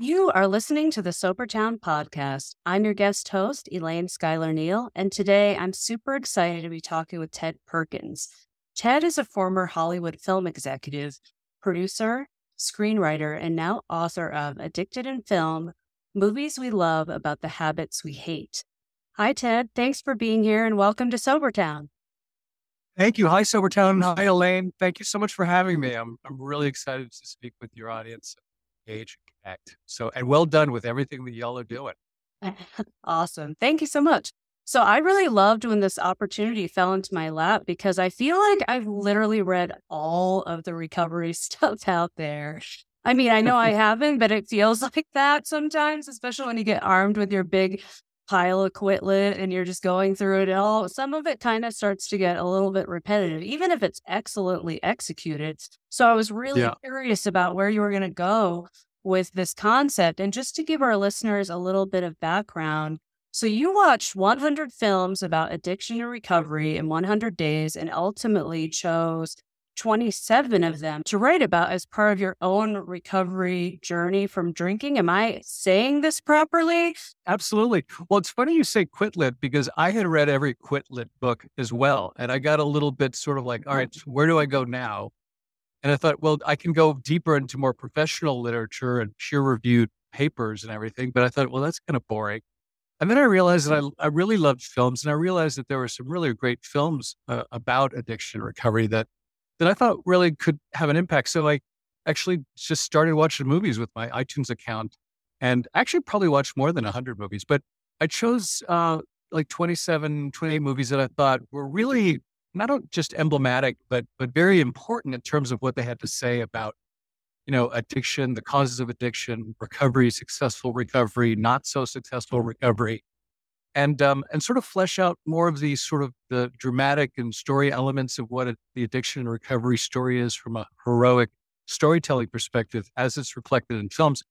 You are listening to the Sobertown podcast. I'm your guest host, Elaine Schuyler Neal, and today I'm super excited to be talking with Ted Perkins. Ted is a former Hollywood film executive, producer, screenwriter, and now author of Addicted in Film Movies We Love About the Habits We Hate. Hi, Ted. Thanks for being here and welcome to Sobertown. Thank you. Hi, Sobertown. Hi, Elaine. Thank you so much for having me. I'm, I'm really excited to speak with your audience, age, So, and well done with everything that y'all are doing. awesome. Thank you so much. So, I really loved when this opportunity fell into my lap because I feel like I've literally read all of the recovery stuff out there. I mean, I know I haven't, but it feels like that sometimes, especially when you get armed with your big pile of quit lit and you're just going through it all, some of it kind of starts to get a little bit repetitive, even if it's excellently executed. So I was really yeah. curious about where you were going to go with this concept. And just to give our listeners a little bit of background, so you watched 100 films about addiction and recovery in 100 days and ultimately chose 27 of them to write about as part of your own recovery journey from drinking. Am I saying this properly? Absolutely. Well, it's funny you say Quit Lit because I had read every Quit Lit book as well. And I got a little bit sort of like, all right, mm-hmm. where do I go now? And I thought, well, I can go deeper into more professional literature and peer reviewed papers and everything. But I thought, well, that's kind of boring. And then I realized that I, I really loved films and I realized that there were some really great films uh, about addiction recovery that that I thought really could have an impact. So I actually just started watching movies with my iTunes account and actually probably watched more than 100 movies, but I chose uh, like 27, 28 movies that I thought were really not just emblematic, but but very important in terms of what they had to say about, you know, addiction, the causes of addiction, recovery, successful recovery, not so successful recovery, and um, and sort of flesh out more of the sort of the dramatic and story elements of what a, the addiction and recovery story is from a heroic storytelling perspective as it's reflected in films.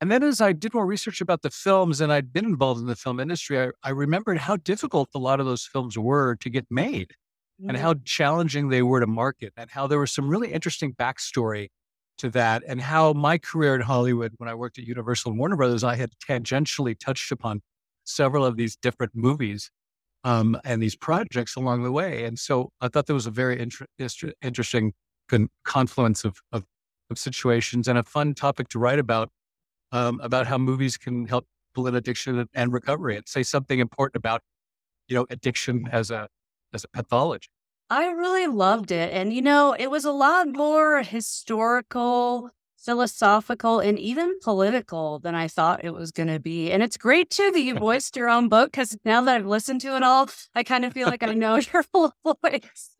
And then as I did more research about the films and I'd been involved in the film industry, I, I remembered how difficult a lot of those films were to get made mm-hmm. and how challenging they were to market and how there was some really interesting backstory to that and how my career in Hollywood, when I worked at Universal and Warner Brothers, I had tangentially touched upon several of these different movies um, and these projects along the way. And so I thought there was a very inter- interesting con- confluence of, of, of, situations and a fun topic to write about, um, about how movies can help people in addiction and, and recovery and say something important about, you know, addiction as a, as a pathology. I really loved it. And, you know, it was a lot more historical philosophical and even political than I thought it was going to be. And it's great too that you voiced your own book because now that I've listened to it all, I kind of feel like I know your full voice.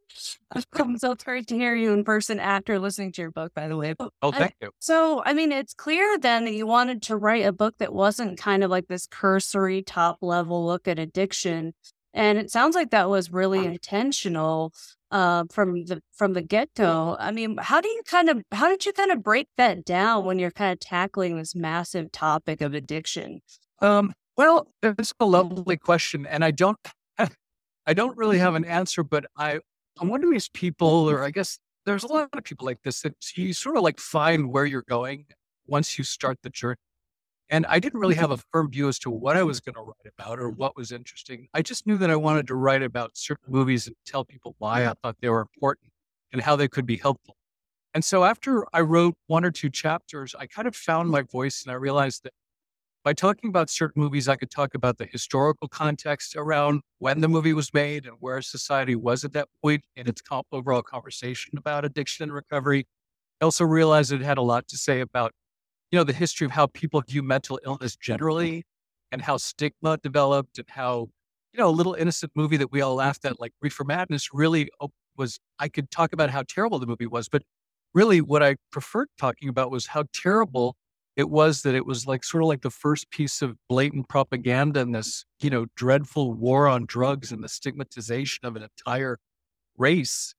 I'm so thrilled to hear you in person after listening to your book, by the way. Oh, oh thank you. So, I mean, it's clear then that you wanted to write a book that wasn't kind of like this cursory top level look at addiction. And it sounds like that was really intentional uh, from the from the get go. I mean, how do you kind of how did you kind of break that down when you're kind of tackling this massive topic of addiction? Um, well, it's a lovely question, and I don't I don't really have an answer, but I I'm wondering if people, or I guess there's a lot of people like this that you sort of like find where you're going once you start the journey. And I didn't really mm-hmm. have a firm view as to what I was going to write about or what was interesting. I just knew that I wanted to write about certain movies and tell people why I thought they were important and how they could be helpful. And so after I wrote one or two chapters, I kind of found my voice and I realized that by talking about certain movies, I could talk about the historical context around when the movie was made and where society was at that point in its overall conversation about addiction and recovery. I also realized it had a lot to say about you know, the history of how people view mental illness generally and how stigma developed and how, you know, a little innocent movie that we all laughed at, like Reefer Madness, really uh, was, I could talk about how terrible the movie was, but really what I preferred talking about was how terrible it was that it was like sort of like the first piece of blatant propaganda and this, you know, dreadful war on drugs and the stigmatization of an entire race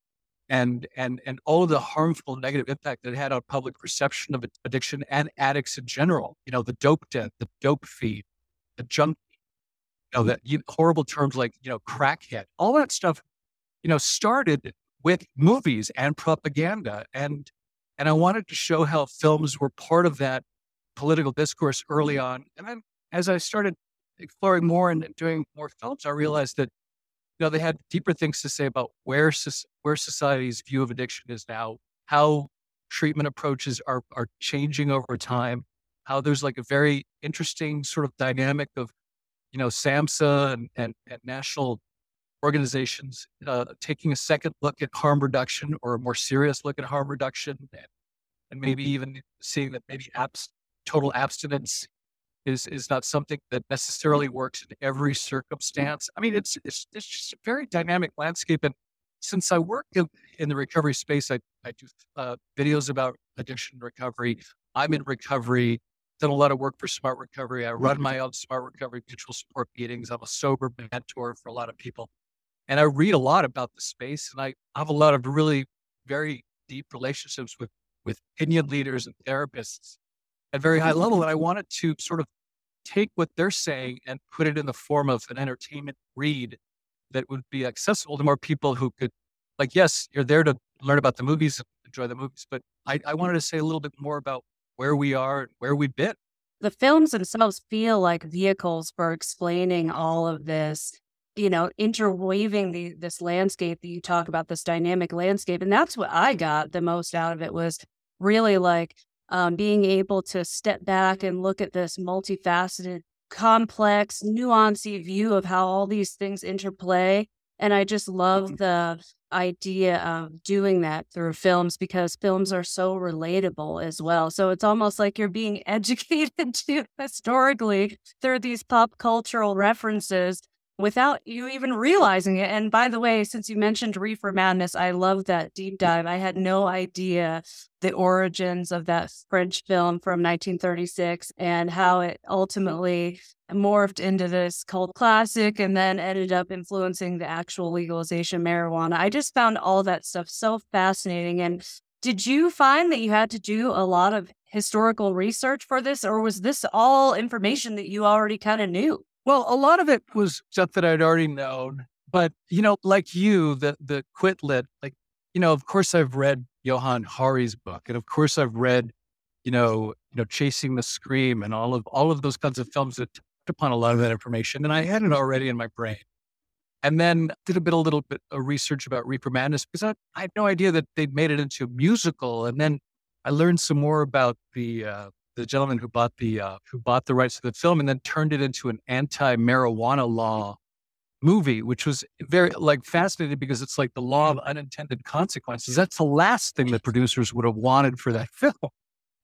and and and all of the harmful negative impact that it had on public perception of addiction and addicts in general. You know, the dope debt, the dope feed, the junk, you know, mm-hmm. that you, horrible terms like you know crackhead, all that stuff. You know, started with movies and propaganda, and and I wanted to show how films were part of that political discourse early mm-hmm. on. And then as I started exploring more and doing more films, I realized that you know they had deeper things to say about where where society's view of addiction is now, how treatment approaches are are changing over time, how there's like a very interesting sort of dynamic of you know SAMHSA and, and, and national organizations uh, taking a second look at harm reduction or a more serious look at harm reduction and, and maybe even seeing that maybe abs- total abstinence is is not something that necessarily mm-hmm. works in every mm-hmm. circumstance. I mean, it's it's, it's just a very dynamic landscape. And since I work in, in the recovery space, I, I do uh, videos about addiction recovery. I'm in mm-hmm. recovery, done a lot of work for Smart Recovery. I run my own Smart Recovery mutual support meetings. I'm a sober mentor for a lot of people. And I read a lot about the space and I have a lot of really very deep relationships with, with opinion leaders and therapists at very high mm-hmm. level. And I wanted to sort of take what they're saying and put it in the form of an entertainment read that would be accessible to more people who could, like, yes, you're there to learn about the movies, enjoy the movies, but I, I wanted to say a little bit more about where we are and where we've been. The films themselves feel like vehicles for explaining all of this you know, interweaving the this landscape that you talk about, this dynamic landscape. And that's what I got the most out of it was really like um, being able to step back and look at this multifaceted, complex, nuancy view of how all these things interplay. And I just love mm-hmm. the idea of doing that through films because films are so relatable as well. So it's almost like you're being educated to historically through these pop cultural references without you even realizing it. And by the way, since you mentioned Reefer Madness, I love that deep mm. dive. I had no idea the origins of that French film from 1936 and how it mm. ultimately morphed into this cult classic and then ended up influencing the actual legalization of marijuana. I just found all that stuff so fascinating. And did you find that you had to do a lot of historical research for this, or was this all information that you already kind of knew? Well, a lot of it was stuff that I'd already known, but you know, like you, the the quit lit, like you know, of course I've read Johann Hari's book, and of course I've read, you know, you know, Chasing the Scream, and all of all of those kinds of films that touched upon a lot of that information, and I had it already in my brain. And then did a bit, a little bit of research about Reefer Madness because I, I had no idea that they'd made it into a musical, and then I learned some more about the uh, the gentleman who bought the uh, who bought the rights to the film and then turned it into an anti-marijuana law movie, which was very like fascinating because it's like the law of unintended consequences. That's the last thing that producers would have wanted for that film.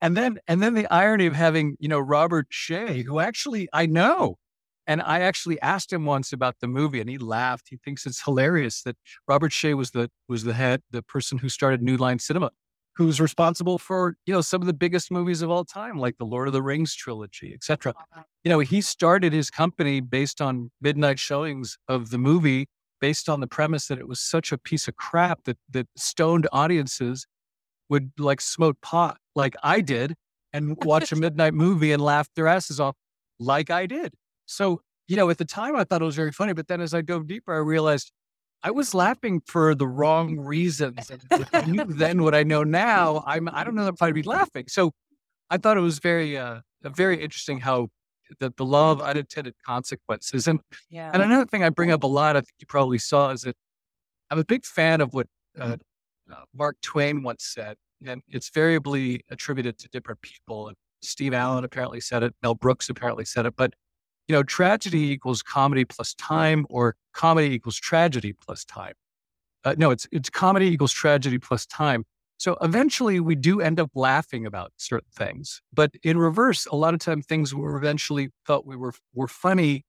And then and then the irony of having, you know, Robert Shaye, who actually I know. And I actually asked him once about the movie and he laughed. He thinks it's hilarious that Robert Shaye was the was the head, the person who started New Line Cinema who's responsible for you know some of the biggest movies of all time like the lord of the rings trilogy etc uh-huh. you know he started his company based on midnight showings of the movie based on the premise that it was such a piece of crap that that stoned audiences would like smoke pot like i did and watch a midnight movie and laugh their asses off like i did. So you know at the time i thought it was very funny but then as i dove deeper i realized I was laughing for the wrong reasons. And I knew then what I know now. I'm I don't know if I'd be laughing. So I thought it was very uh very interesting how the, the law of unintended consequences. And yeah. and another thing I bring up a lot, I think you probably saw, is that I'm a big fan of what uh, uh, Mark Twain once said, and it's variably attributed to different people. And Steve Allen apparently said it. Mel Brooks apparently said it. But you know, tragedy equals comedy plus time, or comedy equals tragedy plus time. Uh, no, it's it's comedy equals tragedy plus time. So eventually, we do end up laughing about certain things, but in reverse, a lot of time things we eventually felt we were were funny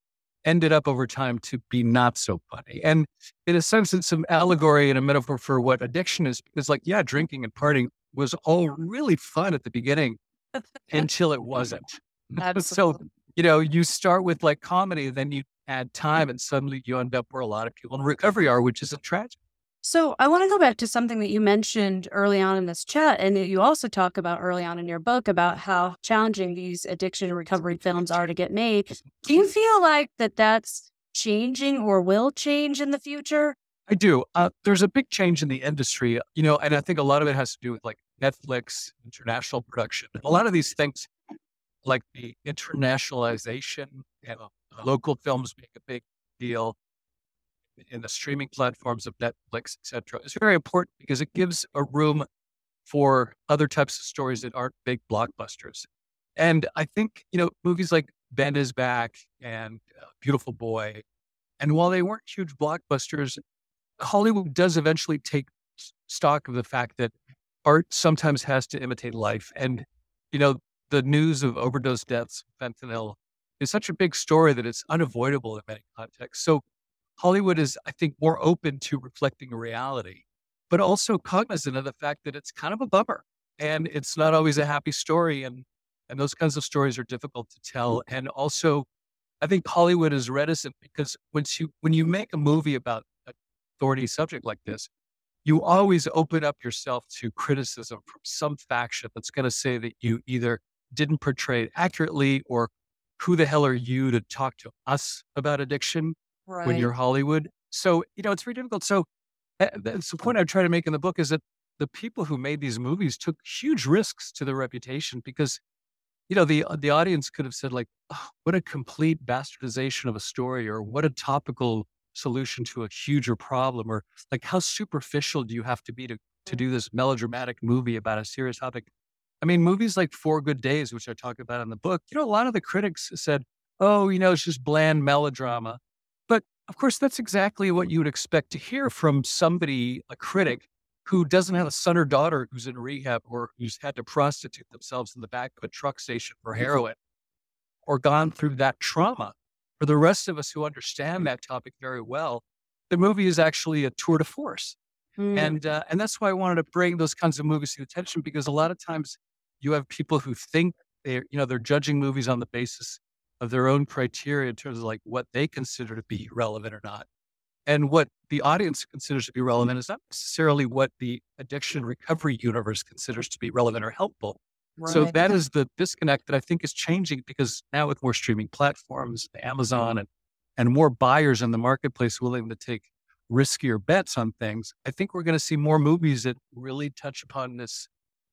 ended up over time to be not so funny. And in a sense, it's some allegory and a metaphor for what addiction is. It's like, yeah, drinking and partying was all really fun at the beginning until it wasn't. so you know, you start with like comedy, then you add time, and suddenly you end up where a lot of people in recovery are, which is a tragedy. So I want to go back to something that you mentioned early on in this chat, and that you also talk about early on in your book about how challenging these addiction recovery films are to get made. Do you feel like that that's changing or will change in the future? I do. Uh, there's a big change in the industry, you know, and I think a lot of it has to do with like Netflix, international production. A lot of these things like the internationalization and local films being a big deal in the streaming platforms of Netflix, etc., is very important because it gives a room for other types of stories that aren't big blockbusters. And I think, you know, movies like Ben is Back and uh, Beautiful Boy, and while they weren't huge blockbusters, Hollywood does eventually take stock of the fact that art sometimes has to imitate life. And, you know, the news of overdose deaths, fentanyl, is such a big story that it's unavoidable in many contexts. So Hollywood is, I think, more open to reflecting reality, but also cognizant of the fact that it's kind of a bummer and it's not always a happy story. And and those kinds of stories are difficult to tell. Mm. And also, I think Hollywood is reticent because once you when you make a movie about a thorny subject like this, you always open up yourself to criticism from some faction that's going to say that you either didn't portray it accurately or who the hell are you to talk to us about addiction right. when you're Hollywood? So, you know, it's very difficult. So, uh, that's the point I try to make in the book is that the people who made these movies took huge risks to their reputation because you know, the uh, the audience could have said like, oh, "What a complete bastardization of a story," or "What a topical solution to a huger problem," or like, "How superficial do you have to be to to do this melodramatic movie about a serious topic?" I mean, movies like Four Good Days, which I talk about in the book, you know, a lot of the critics said, "Oh, you know, it's just bland melodrama," but of course, that's exactly what you would expect to hear from somebody, a critic, who doesn't have a son or daughter who's in rehab or who's had to prostitute themselves in the back of a truck station for heroin or gone through that trauma. For the rest of us who understand that topic very well, the movie is actually a tour de force. Mm. And, uh, and that's why I wanted to bring those kinds of movies to attention because a lot of times you have people who think they're, you know, they're judging movies on the basis of their own criteria in terms of like what they consider to be relevant or not. And what the audience considers to be relevant is not necessarily what the addiction recovery universe considers to be relevant or helpful. Right. So that is the disconnect that I think is changing because now with more streaming platforms, Amazon and and more buyers in the marketplace willing to take riskier bets on things, I think we're going to see more movies that really touch upon this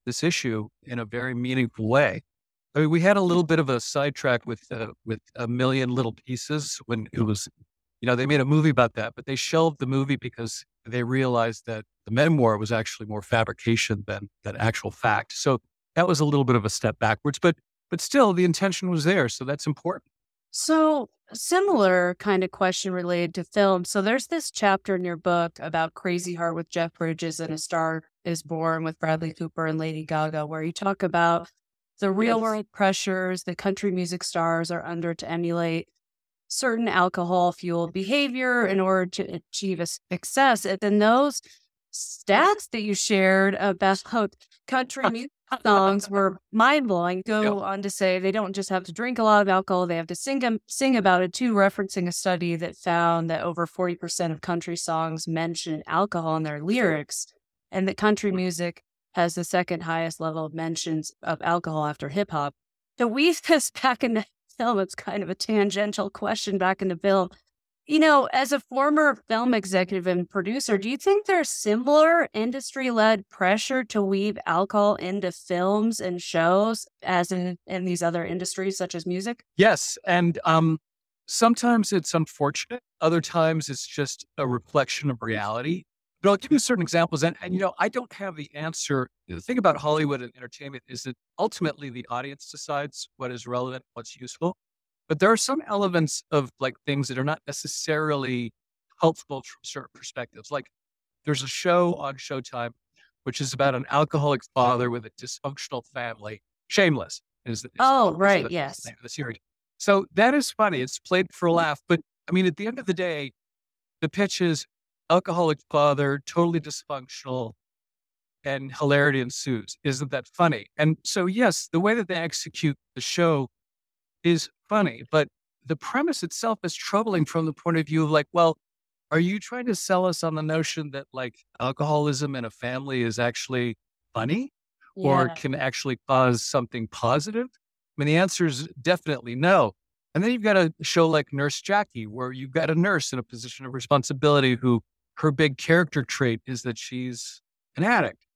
this issue in a very meaningful way. I mean, we had a little bit of a sidetrack with uh, with a million little pieces when it was you know, they made a movie about that, but they shelved the movie because they realized that the memoir was actually more fabrication than than actual fact. So that was a little bit of a step backwards, but but still the intention was there, so that's important. So similar kind of question related to film. So there's this chapter in your book about Crazy Heart with Jeff Bridges and A Star is Born with Bradley Cooper and Lady Gaga, where you talk about the real world pressures that country music stars are under to emulate certain alcohol fueled behavior in order to achieve a success. And then those stats that you shared about country music songs were mind blowing. Go yep. on to say they don't just have to drink a lot of alcohol, they have to sing, sing about it too, referencing a study that found that over 40% of country songs mention alcohol in their lyrics, and that country music has the second highest level of mentions of alcohol after hip hop. To weave this back into film, it's kind of a tangential question back into film. You know, as a former film executive and producer, do you think there's similar industry led pressure to weave alcohol into films and shows as in, in these other industries such as music? Yes. And um, sometimes it's unfortunate, other times it's just a reflection of reality. But I'll give you certain examples. And, and, you know, I don't have the answer. The thing about Hollywood and entertainment is that ultimately the audience decides what is relevant, what's useful. But there are some elements of like things that are not necessarily helpful from certain perspectives. Like there's a show on Showtime, which is about an alcoholic father with a dysfunctional family. Shameless is the, is oh, right. The, yes. The, the series. So that is funny. It's played for a laugh. But I mean, at the end of the day, the pitch is alcoholic father, totally dysfunctional, and hilarity ensues. Isn't that funny? And so, yes, the way that they execute the show is funny, but the premise itself is troubling from the point of view of like, well, are you trying to sell us on the notion that like alcoholism in a family is actually funny yeah. or can actually cause something positive? I mean, the answer is definitely no. And then you've got a show like Nurse Jackie, where you've got a nurse in a position of responsibility who her big character trait is that she's an addict.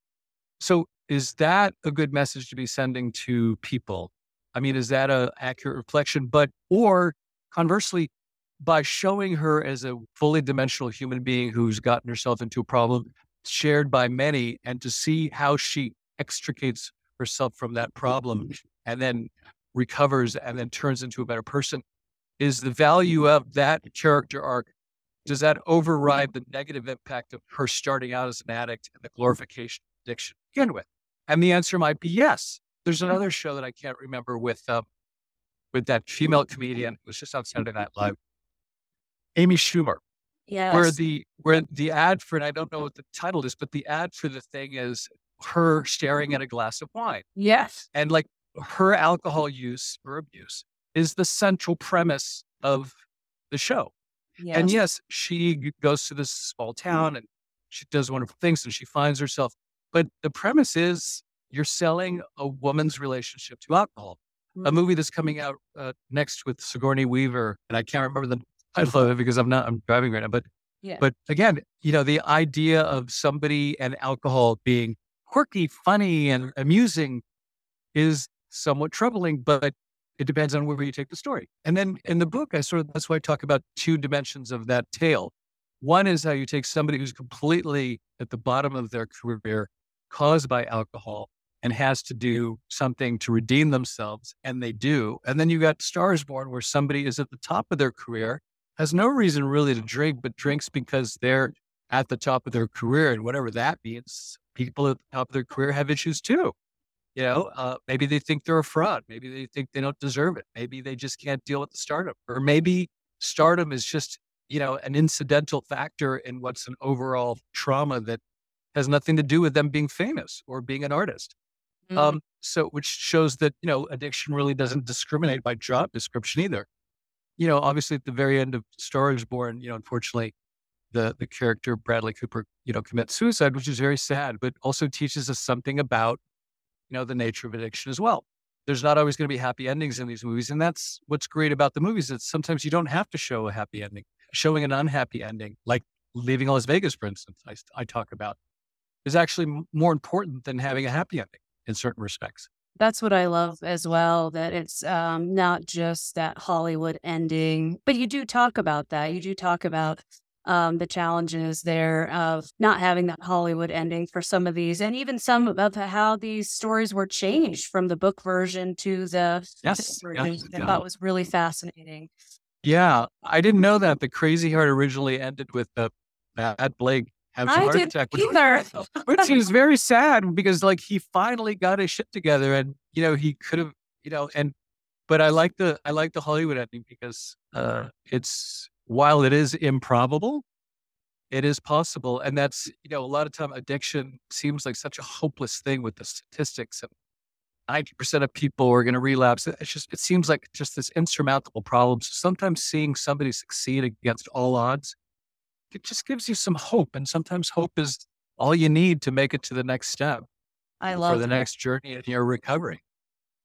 So, is that a good message to be sending to people? I mean, is that a accurate reflection? But or conversely, by showing her as a fully dimensional human being who's gotten herself into a problem shared by many, and to see how she extricates herself from that problem and then recovers and then turns into a better person, is the value of that character arc does that override the negative impact of her starting out as an addict and the glorification of addiction to begin with? And the answer might be yes. There's another show that I can't remember with um, with that female comedian. It was just on Saturday Night Live. Amy Schumer. Yes. Where the where the ad for and I don't know what the title is, but the ad for the thing is her staring at a glass of wine. Yes. And like her alcohol use or abuse is the central premise of the show. Yes. And yes, she goes to this small town and she does wonderful things and she finds herself. But the premise is you're selling a woman's relationship to alcohol. A Mm. movie that's coming out uh, next with Sigourney Weaver, and I can't remember the title of it because I'm not I'm driving right now. But Yeah. but again, you know, the idea of somebody and alcohol being quirky, funny, and amusing is somewhat troubling, but it depends on where you take the story. And then in the book, I sort of that's why I talk about two dimensions of that tale. One is how you take somebody who's completely at the bottom of their career caused by alcohol and has to do something to redeem themselves, and they do. And then you got Stars Born, where somebody is at the top of their career, has no reason really to drink, but drinks because they're at the top of their career. And whatever that means, people at the top of their career have issues too. You know, uh, maybe they think they're a fraud. Maybe they think they don't deserve it. Maybe they just can't deal with the stardom. Or maybe stardom is just, you know, an incidental factor in what's an overall trauma that has nothing to do with them being famous or being an artist. Mhm. Um, so which shows that, you know, addiction really doesn't discriminate by job description either. You know, obviously at the very end of Star is Born, you know, unfortunately, the the character Bradley Cooper, you know, commits suicide, which is very sad, but also teaches us something about, you know, the nature of addiction as well. There's not always going to be happy endings in these movies, and that's what's great about the movies. That sometimes you don't have to show a happy ending. Showing an unhappy ending, like leaving Las Vegas, for instance, I, I talk about, is actually more important than having a happy ending in certain respects. That's what I love as well. That it's um, not just that Hollywood ending, but you do talk about that. You do talk about um, the challenges there of not having that Hollywood ending for some of these, and even some of how these stories were changed from the book version to the Yes, version. I yeah. thought was really fascinating. Yeah, I didn't know that the Crazy Heart originally ended with the Bad Blake having a heart attack, which, either. which is very sad because like he finally got his shit together, and you know he could have, you know, and but I like the I like the Hollywood ending because uh, it's while it is improbable, it is possible, and that's you know a lot of time addiction seems like such a hopeless thing with the statistics and. 90% of people are going to relapse. It's just, it seems like just this insurmountable problem. So sometimes seeing somebody succeed against all odds, it just gives you some hope. And sometimes hope is all you need to make it to the next step I love for the next journey in your recovery.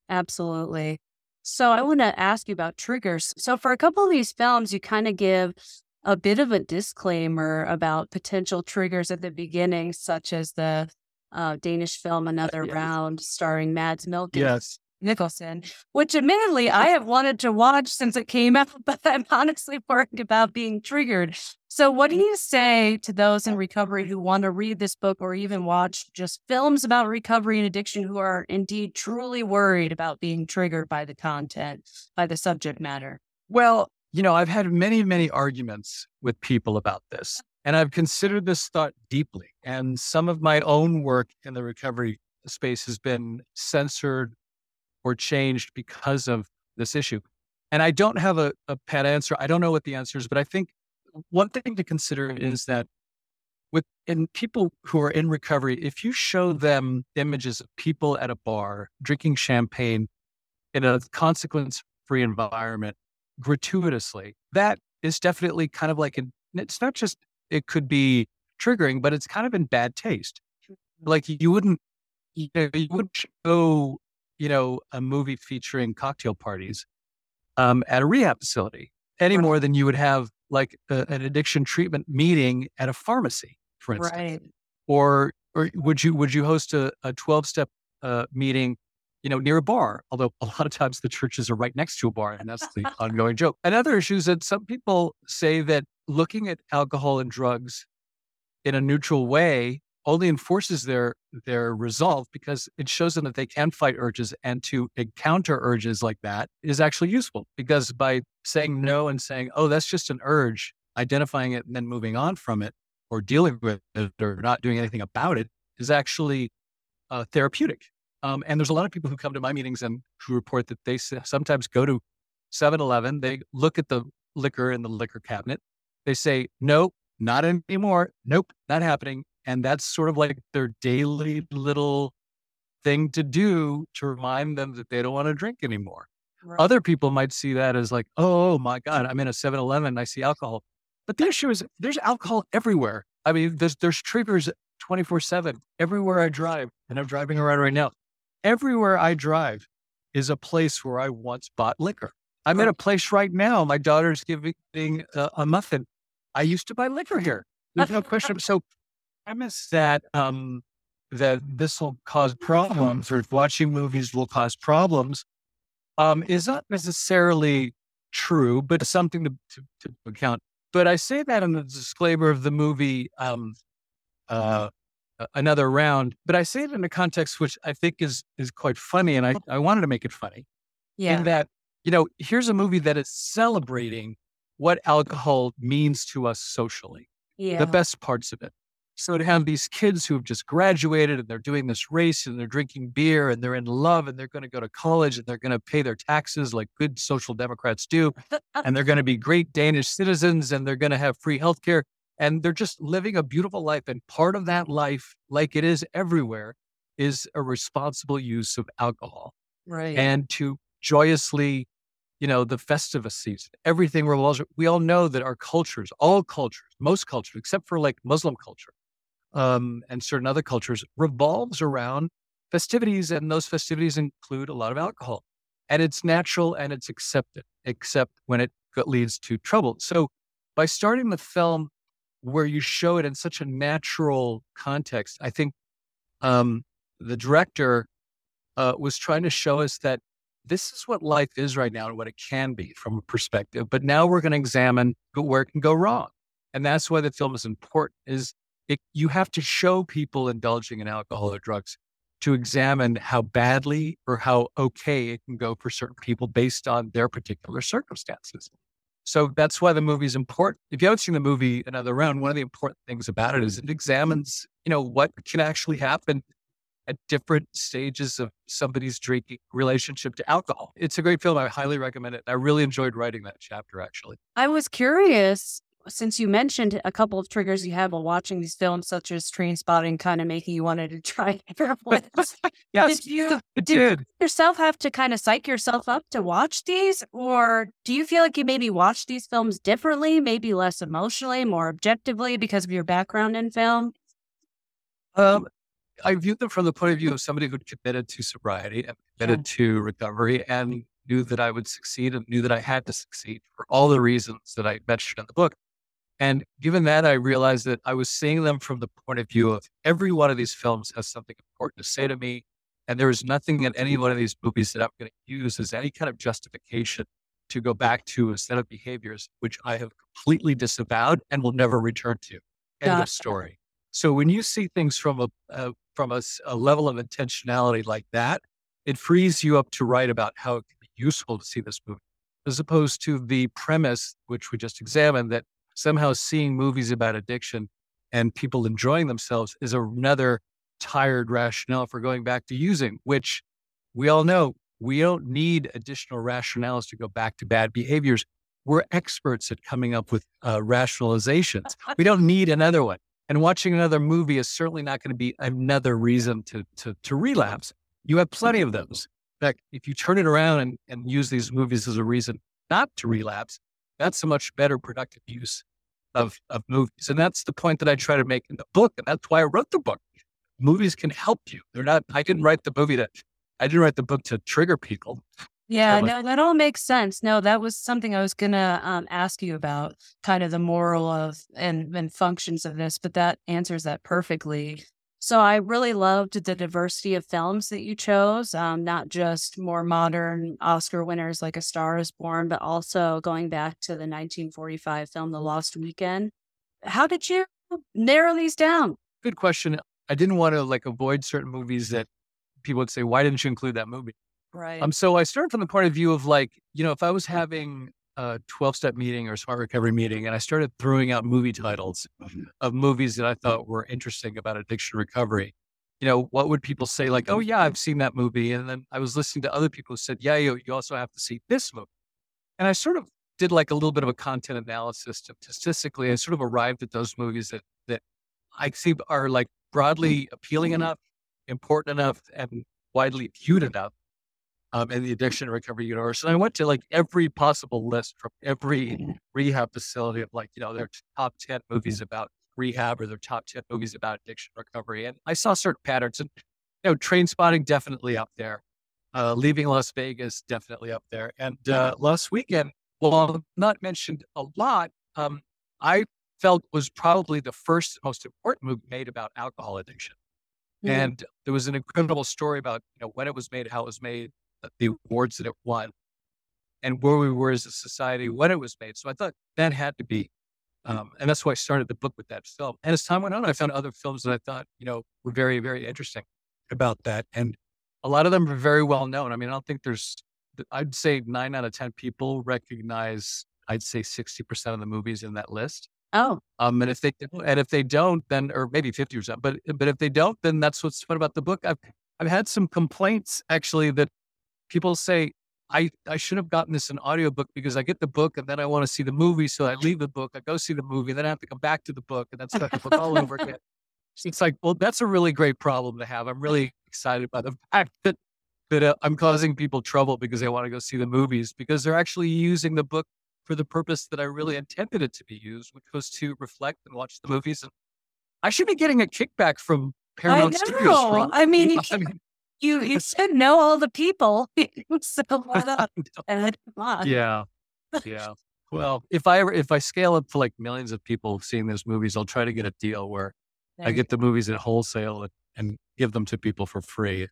Absolutely. So I want to ask you about triggers. So for a couple of these films, you kind of give a bit of a disclaimer about potential triggers at the beginning, such as the uh, Danish film Another yes. Round, starring Mads Mikkelsen, Yes. Nicholson, which admittedly I have wanted to watch since it came out, but I'm honestly worried about being triggered. So, what do mm. you say to those in recovery who want to read this book or even watch just films about recovery and addiction who are indeed truly worried about being triggered by the content, by the subject matter? Well, you know, I've had many, many arguments with people about this, and I've considered this thought deeply. And some of my own work in the recovery space has been censored or changed because of this issue. And I don't have a, a pat answer. I don't know what the answer is, but I think one thing to consider is that with in people who are in recovery, if you show them images of people at a bar drinking champagne in a consequence free environment gratuitously, that is definitely kind of like an, it's not just, it could be triggering, but it's kind of in bad taste. Like you wouldn't, you, know, you wouldn't show, you know, a movie featuring cocktail parties um, at a rehab facility any Right. more than you would have like a, an addiction treatment meeting at a pharmacy, for instance Right. or or would you would you host a, a 12 step uh, meeting you know, near a bar, although a lot of times the churches are right next to a bar, and that's the ongoing joke. Another issue is that some people say that looking at alcohol and drugs in a neutral way only enforces their their resolve because it shows them that they can fight urges and to encounter urges like that is actually useful because by saying no and saying oh that's just an urge identifying it and then moving on from it or dealing with it or not doing anything about it is actually uh, therapeutic. Um, and there's a lot of people who come to my meetings and who report that they sometimes go to 7-eleven they look at the liquor in the liquor cabinet they say nope not anymore nope not happening and that's sort of like their daily little thing to do to remind them that they don't want to drink anymore. Right. Other people might see that as like, oh my God, I'm in a 7 Eleven, and I see alcohol. But the issue is there's alcohol everywhere. I mean, there's, there's triggers 24 7 everywhere I drive, and I'm driving around right now. Everywhere I drive is a place where I once bought liquor. I'm at a place right now. My daughter's giving a, a muffin. I used to buy liquor here. There's no question. So premise that um, that this will cause problems or watching movies will cause problems um, is not necessarily true, but something to, to, to, account. But I say that in the disclaimer of the movie, um, uh, another round. But I say it in a context which I think is is quite funny, and I, I wanted to make it funny. Yeah. In that, you know, here's a movie that is celebrating what alcohol means to us socially. Yeah. The best parts of it. So to have these kids who have just graduated and they're doing this race and they're drinking beer and they're in love and they're going to go to college and they're going to pay their taxes like good social democrats do uh, uh. and they're going to be great Danish citizens and they're going to have free healthcare and they're just living a beautiful life and part of that life like it is everywhere is a responsible use of alcohol. Right. And to joyously you know, the festive season, everything revolves. We all know that our cultures, all cultures, most cultures, except for like Muslim culture, um, and certain other cultures revolves around festivities, and those festivities include a lot of alcohol. And it's natural and it's accepted, except when it leads to trouble. So, by starting the film where you show it in such a natural context, I think um, the director uh, was trying to show us that this is what life is right now and what it can be from a perspective. But now we're going to examine where it can go wrong, and that's why the film is important. Is it, you have to show people indulging in alcohol or drugs to examine how badly or how okay it can go for certain people based on their particular circumstances. So that's why the movie is important. If you haven't seen the movie Another Round, one of the important things about it is it examines, you know, what can actually happen at different stages of somebody's drinking relationship to alcohol. It's a great film. I highly recommend it. I really enjoyed writing that chapter, actually. I was curious since you mentioned a couple of triggers you have while watching these films, such as Trainspotting, kind of making you wanted to try heroin. yes, did you it did. did yourself have to kind of psych yourself up to watch these, or do you feel like you maybe watch these films differently, maybe less emotionally, more objectively because of your background in film? Um, I viewed them from the point of view of somebody who committed to sobriety and committed yeah. to recovery and knew that I would succeed and knew that I had to succeed for all the reasons that I mentioned in the book. And given that, I realized that I was seeing them from the point of view of every one of these films has something important to say to me. And there is nothing in any one of these movies that I'm going to use as any kind of justification to go back to a set of behaviors which I have completely disavowed and will never return to. End of story. So when you see things from a, a from a, a, level of intentionality like that, it frees you up to write about how it can be useful to see this movie, as opposed to the premise which we just examined that somehow seeing movies about addiction and people enjoying themselves is another tired rationale for going back to using, which we all know we don't need additional rationales to go back to bad behaviors. We're experts at coming up with uh, rationalizations. We don't need another one. And watching another movie is certainly not going to be another reason to, to, to relapse. You have plenty of those. In fact, if you turn it around and, and use these movies as a reason not to relapse, that's a much better productive use of, of movies. And that's the point that I try to make in the book. And that's why I wrote the book. Movies can help you. They're not, I didn't write the movie to, I didn't write the book to trigger people. Yeah, no, that all makes sense. No, that was something I was gonna um, ask you about, kind of the moral of and and functions of this, but that answers that perfectly. So I really loved the diversity of films that you chose, um, not just more modern Oscar winners like A Star is Born, but also going back to the 1945 film The Lost Weekend. How did you narrow these down? Good question. I didn't want to like avoid certain movies that people would say, why didn't you include that movie? Right. Um, so I started from the point of view of like, you know, if I was having a 12 step meeting or smart recovery meeting and I started throwing out movie titles mm-hmm. of movies that I thought were interesting about addiction recovery, you know, what would people say? Like, oh, yeah, I've seen that movie. And then I was listening to other people who said, yeah, you, you also have to see this movie. And I sort of did like a little bit of a content analysis. Statistically, I sort of arrived at those movies that, that I see are like broadly mm-hmm. appealing mm-hmm. enough, important enough, and widely viewed enough um, in the addiction recovery universe. And I went to like every possible list from every rehab facility of like, you know, their top 10 movies about rehab or their top 10 movies about addiction recovery. And I saw certain patterns and, you know, Trainspotting definitely up there. Uh, leaving Las Vegas definitely up there. And uh, Lost Weekend, well, not mentioned a lot, um, I felt was probably the first most important movie made about alcohol addiction. Mm-hmm. And there was an incredible story about you know when it was made, how it was made, the awards that it won, and where we were as a society when it was made. So I thought that had to be, um, and that's why I started the book with that film. And as time went on, I found other films that I thought you know were very very interesting about that, and a lot of them are very well known. I mean, I don't think there's, I'd say nine out of ten people recognize. I'd say sixty percent of the movies in that list. Oh, um, and if they and if they don't, then or maybe fifty percent, but but if they don't, then that's what's fun about the book. I've I've had some complaints actually that people say, I, I should have gotten this in audiobook because I get the book and then I want to see the movie. So I leave the book, I go see the movie, then I have to come back to the book and that's the book all over again. It's like, well, that's a really great problem to have. I'm really excited by the fact that that uh, I'm causing people trouble because they want to go see the movies because they're actually using the book for the purpose that I really intended it to be used, which was to reflect and watch the movies. And I should be getting a kickback from Paramount I Studios. I mean, I mean, you you should know all the people. so why not? Ed, yeah, yeah. Well, if I ever if I scale up to like millions of people seeing those movies, I'll try to get a deal where there I get the movies at wholesale and, and give them to people for free.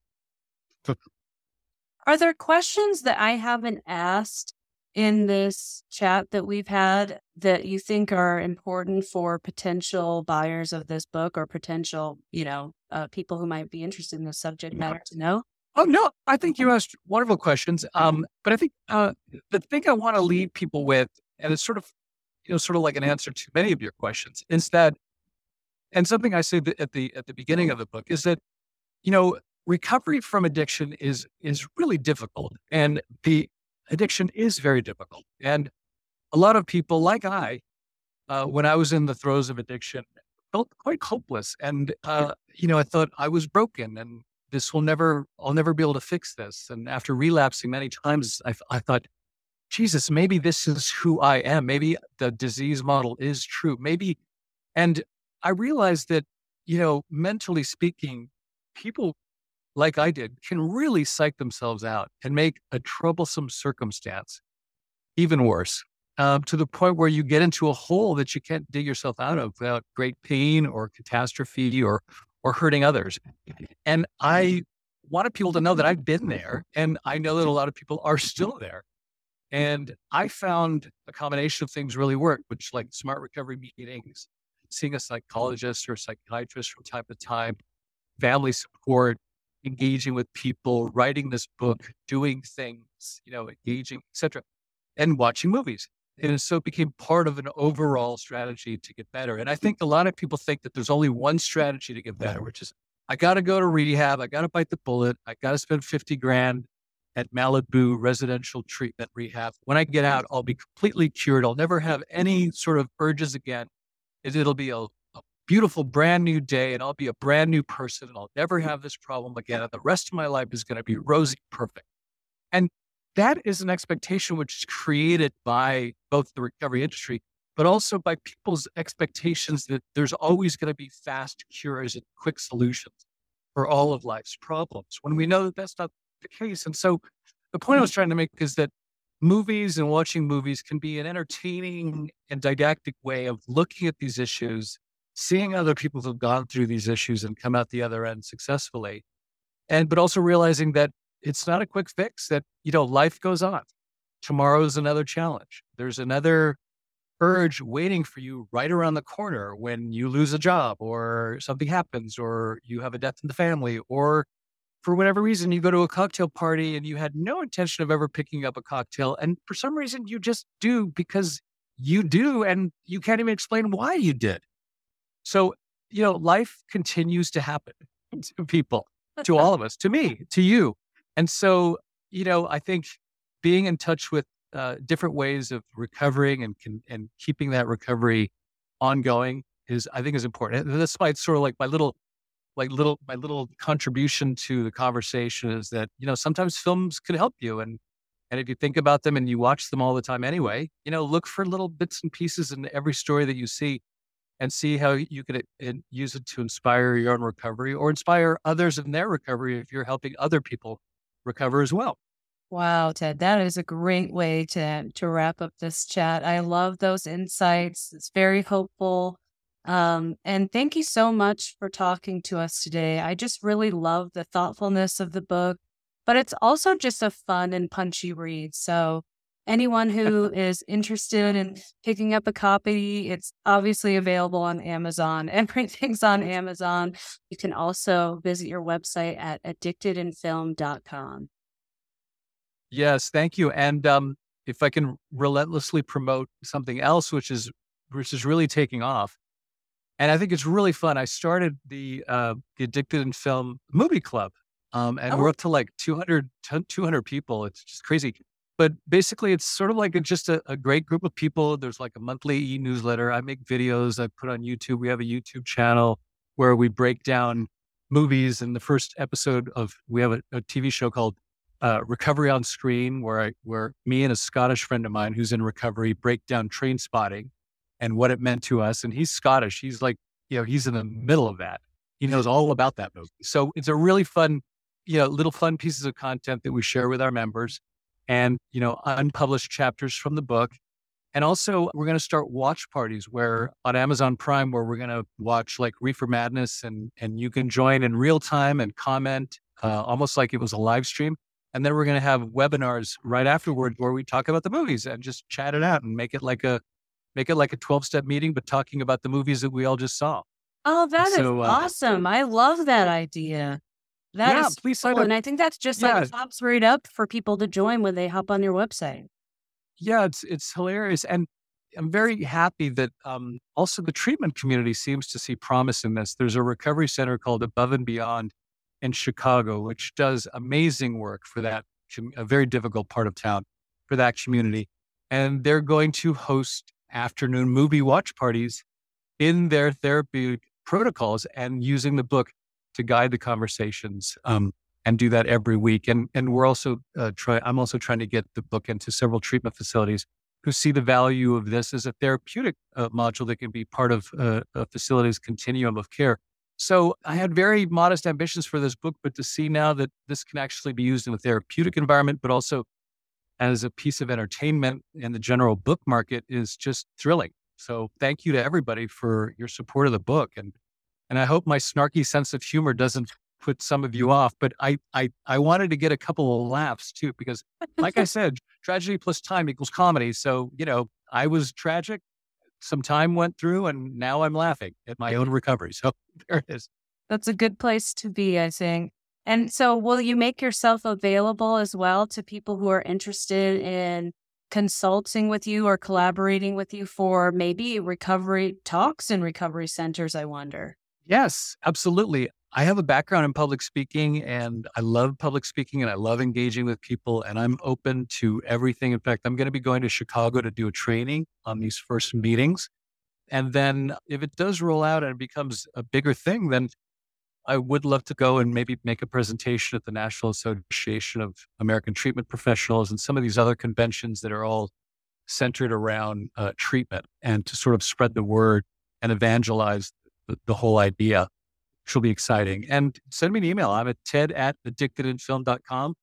Are there questions that I haven't asked in this chat that we've had that you think are important for potential buyers of this book or potential, you know, uh, people who might be interested in the subject matter to know? Oh no, I think you asked wonderful questions. Um, but I think uh, the thing I want to leave people with, and it's sort of, you know, sort of like an answer to many of your questions, is that, and something I say at the at the beginning of the book is that, you know, recovery from addiction is is really difficult, and the addiction is very difficult. And a lot of people, like I, uh, when I was in the throes of addiction, felt quite hopeless. And, uh, you know, I thought I was broken and this will never, I'll never be able to fix this. And after relapsing many times, I, I thought, Jesus, maybe this is who I am. Maybe the disease model is true. Maybe, and I realized that, you know, mentally speaking, people like I did, can really psych themselves out and make a troublesome circumstance even worse um, to the point where you get into a hole that you can't dig yourself out of without great pain or catastrophe or or hurting others. And I wanted people to know that I've been there, and I know that a lot of people are still there. And I found a combination of things really work, which like smart recovery meetings, seeing a psychologist or psychiatrist from time to time, family support, engaging with people, writing this book, doing things, you know, engaging, etc., and watching movies. And so it became part of an overall strategy to get better. And I think a lot of people think that there's only one strategy to get better, which is I got to go to rehab. I got to bite the bullet. I got to spend 50 grand at Malibu residential treatment rehab. When I get out, I'll be completely cured. I'll never have any sort of urges again. It'll be a beautiful brand new day and I'll be a brand new person and I'll never mm. have this problem again. And the rest of my life is going to be rosy perfect. And that is an expectation which is created by both the recovery industry, but also by people's expectations that there's always going to be fast cures and quick solutions for all of life's problems when we know that that's not the case. And so the point I mm. was trying to make is that movies and watching movies can be an entertaining and didactic way of looking at these issues seeing other people who've gone through these issues and come out the other end successfully. And, but also realizing that it's not a quick fix, that, you know, life goes on. Tomorrow's another challenge. There's another urge waiting for you right around the corner when you lose a job or something happens or you have a death in the family or for whatever reason you go to a cocktail party and you had no intention of ever picking up a cocktail and for some reason you just do because you do and you can't even explain why you did so you know life continues to happen to people to all of us to me to you. And so you know i think being in touch with uh, different ways of recovering and and keeping that recovery ongoing is I think is important. And that's why it's sort of like my little like little my little contribution to the conversation is that you know sometimes films can help you. And and if you think about them and you watch them all the time anyway you know look for little bits and pieces in every story that you see and see how you could uh, use it to inspire your own recovery or inspire others in their recovery if you're helping other people recover as well Wow, Ted, that is a great way to to wrap up this chat. I love those insights. It's very hopeful. Um, and thank you so much for talking to us today. I just really love the thoughtfulness of the book, but it's also just a fun and punchy read. So anyone who is interested in picking up a copy, it's obviously available on Amazon. Everything's on Amazon. You can also visit your website at addictedinfilm.com. Yes, thank you. And um, if I can relentlessly promote something else, which is which is really taking off, and I think it's really fun. I started the uh, the Addicted in Film Movie Club, um, and oh. we're up to like 200, 200 people. It's just crazy. But basically, it's sort of like just a, a great group of people. There's like a monthly e newsletter. I make videos. I put on YouTube. We have a YouTube channel where we break down movies. And the first episode of we have a, a TV show called uh, recovery on screen where I, where me and a Scottish friend of mine who's in recovery break down Trainspotting and what it meant to us. And he's Scottish. He's like, you know, he's in the middle of that. He knows all about that movie. So it's a really fun, you know, little fun pieces of content that we share with our members and, you know, unpublished chapters from the book. And also we're going to start watch parties where on Amazon Prime, where we're going to watch like Reefer Madness and, and you can join in real time and comment, uh, almost like it was a live stream. And then we're going to have webinars right afterward where we talk about the movies and just chat it out and make it like a make it like a 12 step meeting, but talking about the movies that we all just saw. Oh, that so, is uh, awesome. I love that idea. That yeah, is please cool. And I think that's just yeah. like pops right up for people to join when they hop on your website. Yeah, it's it's hilarious. And I'm very happy that um, also the treatment community seems to see promise in this. There's a recovery center called Above and Beyond in Chicago, which does amazing work for that, a very difficult part of town for that community. And they're going to host afternoon movie watch parties in their therapy protocols and using the book to guide the conversations um, and do that every week. And and we're also uh, try. I'm also trying to get the book into several treatment facilities who see the value of this as a therapeutic uh, module that can be part of uh, a facility's continuum of care. So I had very modest ambitions for this book, but to see now that this can actually be used in a therapeutic environment, but also as a piece of entertainment in the general book market is just thrilling. So thank you to everybody for your support of the book. And and I hope my snarky sense of humor doesn't put some of you off. But I I I wanted to get a couple of laughs too, because like I said, tragedy plus time equals comedy. So, you know, I was tragic some time went through and now I'm laughing at my own recovery. So there it is. That's a good place to be, I think. And so will you make yourself available as well to people who are interested in consulting with you or collaborating with you for maybe recovery talks in recovery centers, I wonder? Yes, absolutely. I have a background in public speaking and I love public speaking and I love engaging with people and I'm open to everything. In fact, I'm going to be going to Chicago to do a training on these first meetings. And then if it does roll out and it becomes a bigger thing, then I would love to go and maybe make a presentation at the National Association of American Treatment Professionals and some of these other conventions that are all centered around uh, treatment and to sort of spread the word and evangelize the, the whole idea will be exciting. And send me an email. I'm at ted at addictedinfilm.com.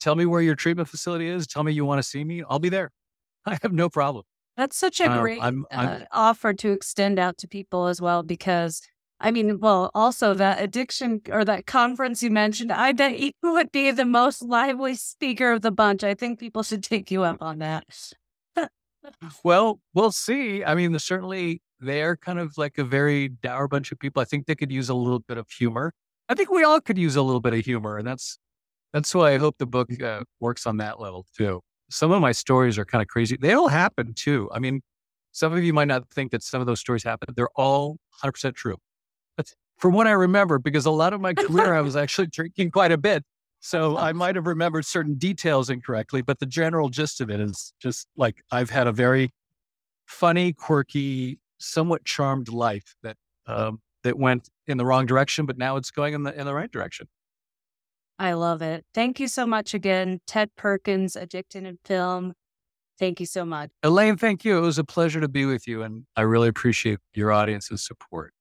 Tell me where your treatment facility is. Tell me you want to see me. I'll be there. I have no problem. That's such a Um, great I'm I'm uh, offer to extend out to people as well because I mean, well, also that addiction or that conference you mentioned, I bet you would be the most lively speaker of the bunch. I think people should take you up on that. well, we'll see. I mean, certainly they're kind of like a very dour bunch of people. I think they could use a little bit of humor. I think we all could use a little bit of humor, and that's that's why I hope the book uh, works on that level too. Some of my stories are kind of crazy. They all happen too. I mean, some of you might not think that some of those stories happen. They're all 100% true. But from what I remember, because a lot of my career, I was actually drinking quite a bit. So I might have remembered certain details incorrectly, but the general gist of it is just like I've had a very funny, quirky, somewhat charmed life that um, that went in the wrong direction, but now it's going in the in the right direction. I love it. Thank you so much again, Ted Perkins, Addicted in Film. Thank you so much. Elaine, thank you. It was a pleasure to be with you, and I really appreciate your audience's support.